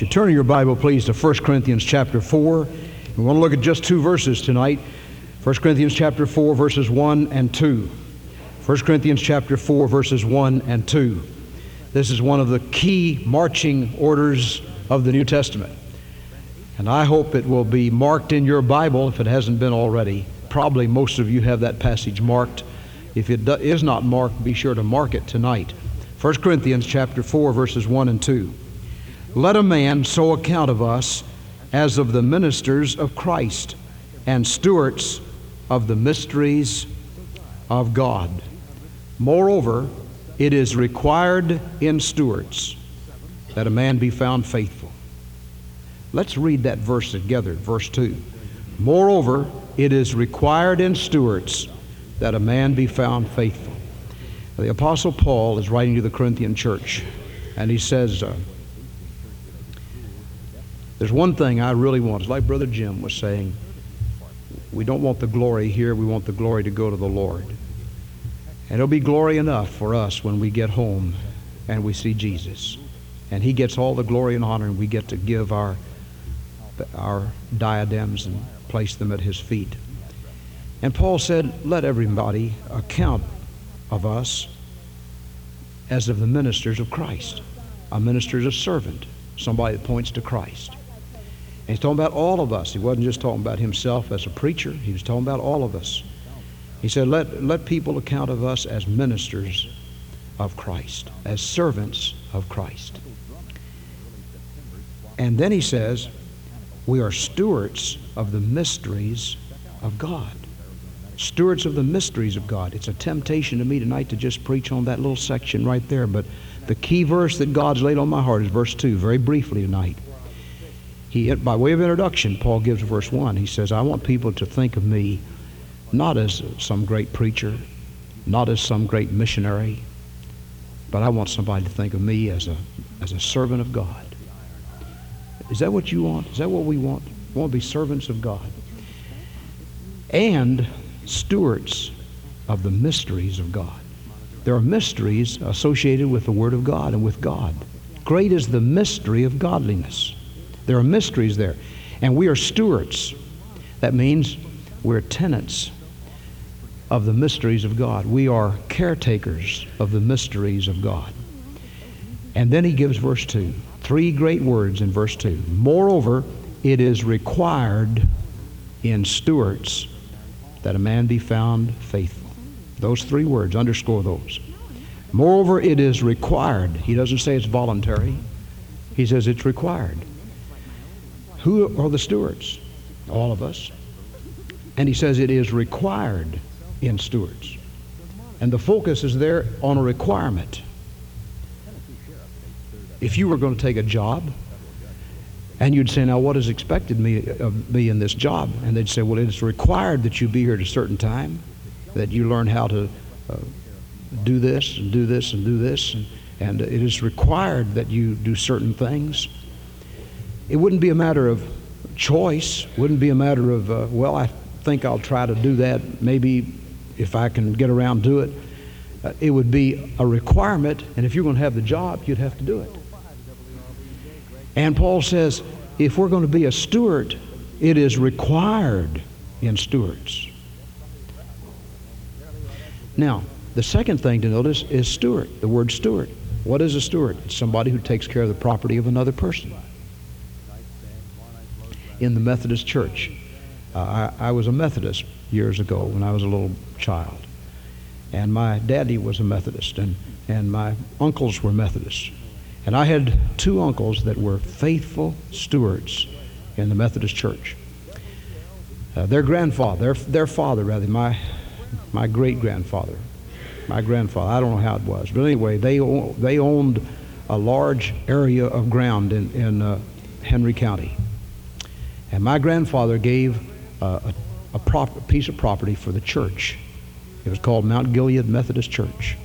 You turn your Bible, please, to 1 Corinthians chapter 4. We want to look at just two verses tonight. 1 Corinthians chapter 4, verses 1 and 2. 1 Corinthians chapter 4, verses 1 and 2. This is one of the key marching orders of the New Testament. And I hope it will be marked in your Bible if it hasn't been already. Probably most of you have that passage marked. If it is not marked, be sure to mark it tonight. 1 Corinthians chapter 4, verses 1 and 2. Let a man so account of us as of the ministers of Christ and stewards of the mysteries of God. Moreover, it is required in stewards that a man be found faithful. Let's read that verse together, verse 2. Moreover, it is required in stewards that a man be found faithful. The Apostle Paul is writing to the Corinthian church, and he says, uh, there's one thing I really want. It's like Brother Jim was saying. We don't want the glory here. We want the glory to go to the Lord. And it'll be glory enough for us when we get home and we see Jesus. And he gets all the glory and honor, and we get to give our, our diadems and place them at his feet. And Paul said, Let everybody account of us as of the ministers of Christ. A minister is a servant, somebody that points to Christ. He's talking about all of us. He wasn't just talking about himself as a preacher, he was talking about all of us. He said, let, let people account of us as ministers of Christ, as servants of Christ. And then he says, we are stewards of the mysteries of God. Stewards of the mysteries of God. It's a temptation to me tonight to just preach on that little section right there, but the key verse that God's laid on my heart is verse 2, very briefly tonight he, by way of introduction, Paul gives verse 1. He says, I want people to think of me not as some great preacher, not as some great missionary, but I want somebody to think of me as a, as a servant of God. Is that what you want? Is that what we want? We want to be servants of God. And stewards of the mysteries of God. There are mysteries associated with the Word of God and with God. Great is the mystery of godliness. There are mysteries there. And we are stewards. That means we're tenants of the mysteries of God. We are caretakers of the mysteries of God. And then he gives verse 2. Three great words in verse 2. Moreover, it is required in stewards that a man be found faithful. Those three words, underscore those. Moreover, it is required. He doesn't say it's voluntary, he says it's required. Who are the stewards? All of us. And he says it is required in stewards. And the focus is there on a requirement. If you were going to take a job, and you'd say, now what is expected me, of me in this job? And they'd say, well, it's required that you be here at a certain time, that you learn how to uh, do this and do this and do this, and, and it is required that you do certain things it wouldn't be a matter of choice, wouldn't be a matter of, uh, well, I think I'll try to do that. Maybe if I can get around to it. Uh, it would be a requirement, and if you're going to have the job, you'd have to do it. And Paul says, if we're going to be a steward, it is required in stewards. Now, the second thing to notice is steward, the word steward. What is a steward? It's somebody who takes care of the property of another person in the Methodist Church. Uh, I, I was a Methodist years ago when I was a little child. And my daddy was a Methodist, and, and my uncles were Methodists. And I had two uncles that were faithful stewards in the Methodist Church. Uh, their grandfather, their, their father rather, my, my great grandfather, my grandfather, I don't know how it was, but anyway, they, they owned a large area of ground in, in uh, Henry County. And my grandfather gave uh, a, a prop, piece of property for the church. It was called Mount Gilead Methodist Church.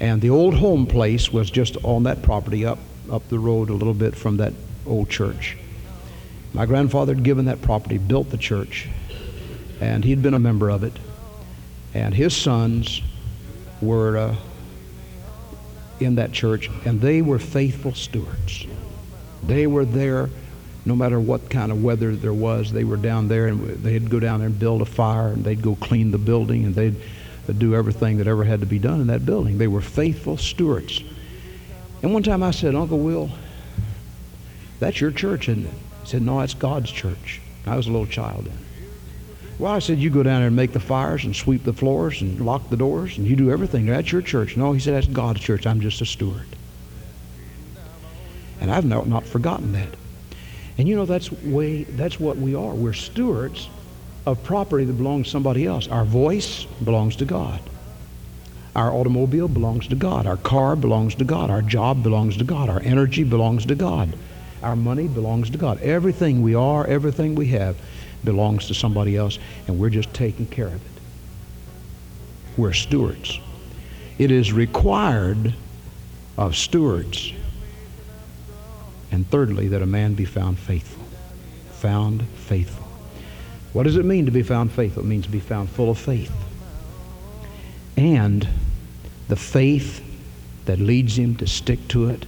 And the old home place was just on that property up, up the road a little bit from that old church. My grandfather had given that property, built the church, and he'd been a member of it. And his sons were uh, in that church, and they were faithful stewards. They were there no matter what kind of weather there was. They were down there and they'd go down there and build a fire and they'd go clean the building and they'd do everything that ever had to be done in that building. They were faithful stewards. And one time I said, Uncle Will, that's your church, isn't it? He said, No, it's God's church. I was a little child then. Well, I said, You go down there and make the fires and sweep the floors and lock the doors and you do everything. That's your church. No, he said, That's God's church. I'm just a steward. And I've not, not forgotten that. And you know, that's, way, that's what we are. We're stewards of property that belongs to somebody else. Our voice belongs to God. Our automobile belongs to God. Our car belongs to God. Our job belongs to God. Our energy belongs to God. Our money belongs to God. Everything we are, everything we have belongs to somebody else, and we're just taking care of it. We're stewards. It is required of stewards. And thirdly, that a man be found faithful. Found faithful. What does it mean to be found faithful? It means to be found full of faith. And the faith that leads him to stick to it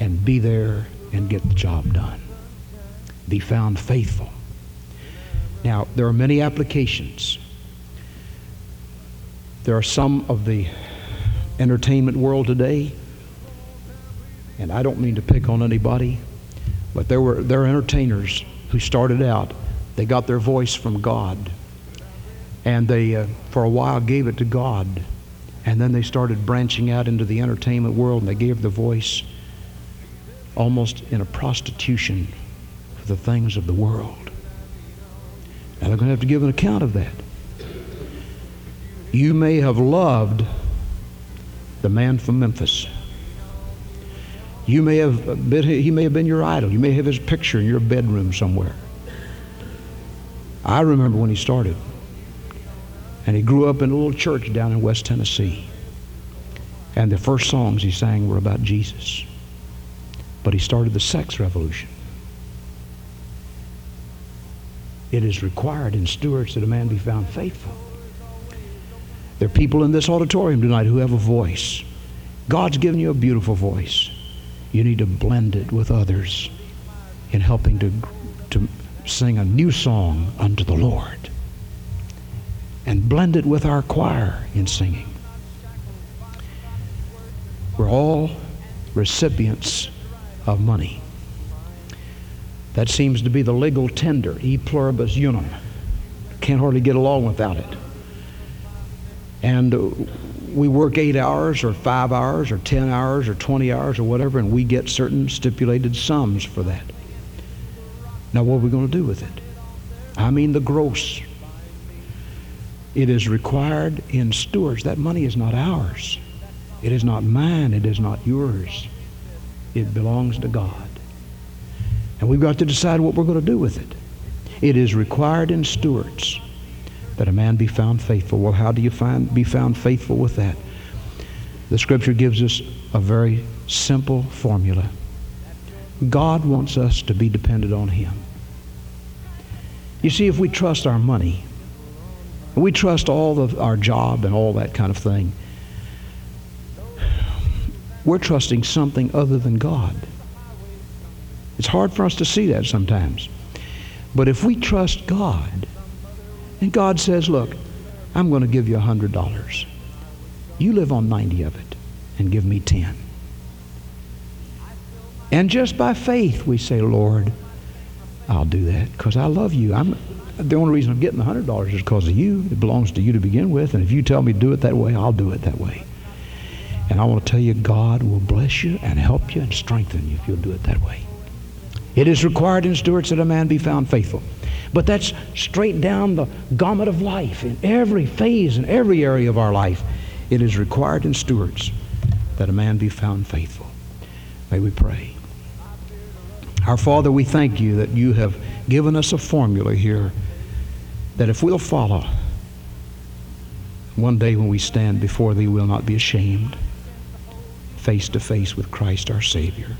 and be there and get the job done. Be found faithful. Now, there are many applications. There are some of the entertainment world today, and I don't mean to pick on anybody, but there were there are entertainers who started out, they got their voice from God, and they uh, for a while gave it to God, and then they started branching out into the entertainment world, and they gave the voice almost in a prostitution for the things of the world. Now they're going to have to give an account of that. You may have loved the man from Memphis. You may have been, he may have been your idol. You may have his picture in your bedroom somewhere. I remember when he started. And he grew up in a little church down in West Tennessee. And the first songs he sang were about Jesus. But he started the sex revolution. It is required in stewards that a man be found faithful. There are people in this auditorium tonight who have a voice. God's given you a beautiful voice. You need to blend it with others in helping to, to sing a new song unto the Lord. And blend it with our choir in singing. We're all recipients of money. That seems to be the legal tender, e pluribus unum. Can't hardly get along without it. And we work eight hours or five hours or 10 hours or 20 hours or whatever, and we get certain stipulated sums for that. Now, what are we going to do with it? I mean, the gross. It is required in stewards. That money is not ours. It is not mine. It is not yours. It belongs to God. And we've got to decide what we're going to do with it. It is required in stewards that a man be found faithful. Well, how do you find, be found faithful with that? The scripture gives us a very simple formula. God wants us to be dependent on Him. You see, if we trust our money, we trust all of our job and all that kind of thing, we're trusting something other than God. It's hard for us to see that sometimes. But if we trust God, and God says, Look, I'm going to give you a $100. You live on 90 of it and give me 10. And just by faith, we say, Lord, I'll do that because I love you. I'm, the only reason I'm getting the $100 is because of you. It belongs to you to begin with. And if you tell me to do it that way, I'll do it that way. And I want to tell you, God will bless you and help you and strengthen you if you'll do it that way. It is required in stewards that a man be found faithful. But that's straight down the gamut of life in every phase in every area of our life. It is required in stewards that a man be found faithful. May we pray. Our Father, we thank you that you have given us a formula here that if we'll follow, one day when we stand before thee, we'll not be ashamed, face to face with Christ our Savior.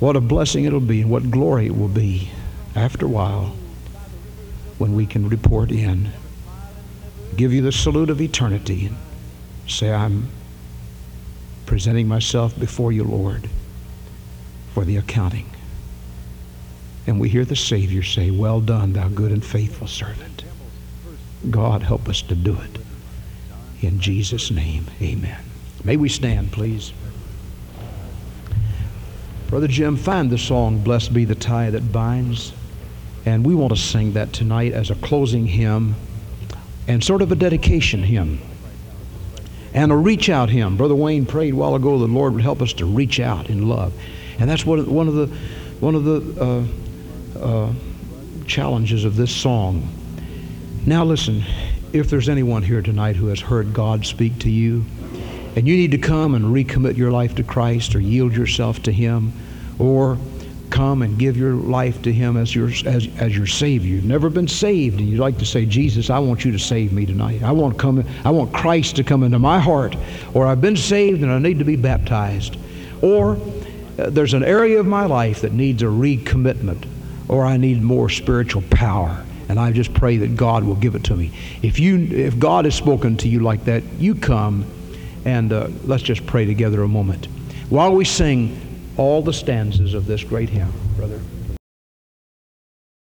What a blessing it'll be and what glory it will be after a while when we can report in, give you the salute of eternity, and say, I'm presenting myself before you, Lord, for the accounting. And we hear the Savior say, Well done, thou good and faithful servant. God, help us to do it. In Jesus' name, amen. May we stand, please. Brother Jim, find the song, Blessed Be the Tie That Binds. And we want to sing that tonight as a closing hymn and sort of a dedication hymn and a reach out hymn. Brother Wayne prayed a while ago the Lord would help us to reach out in love. And that's what, one of the, one of the uh, uh, challenges of this song. Now, listen, if there's anyone here tonight who has heard God speak to you, and you need to come and recommit your life to Christ or yield yourself to Him, or come and give your life to Him as your, as, as your Savior. You've never been saved, and you'd like to say, Jesus, I want you to save me tonight. I want, come, I want Christ to come into my heart, or I've been saved and I need to be baptized. Or uh, there's an area of my life that needs a recommitment, or I need more spiritual power. And I just pray that God will give it to me. If you, if God has spoken to you like that, you come and uh, let's just pray together a moment while we sing all the stanzas of this great hymn, brother.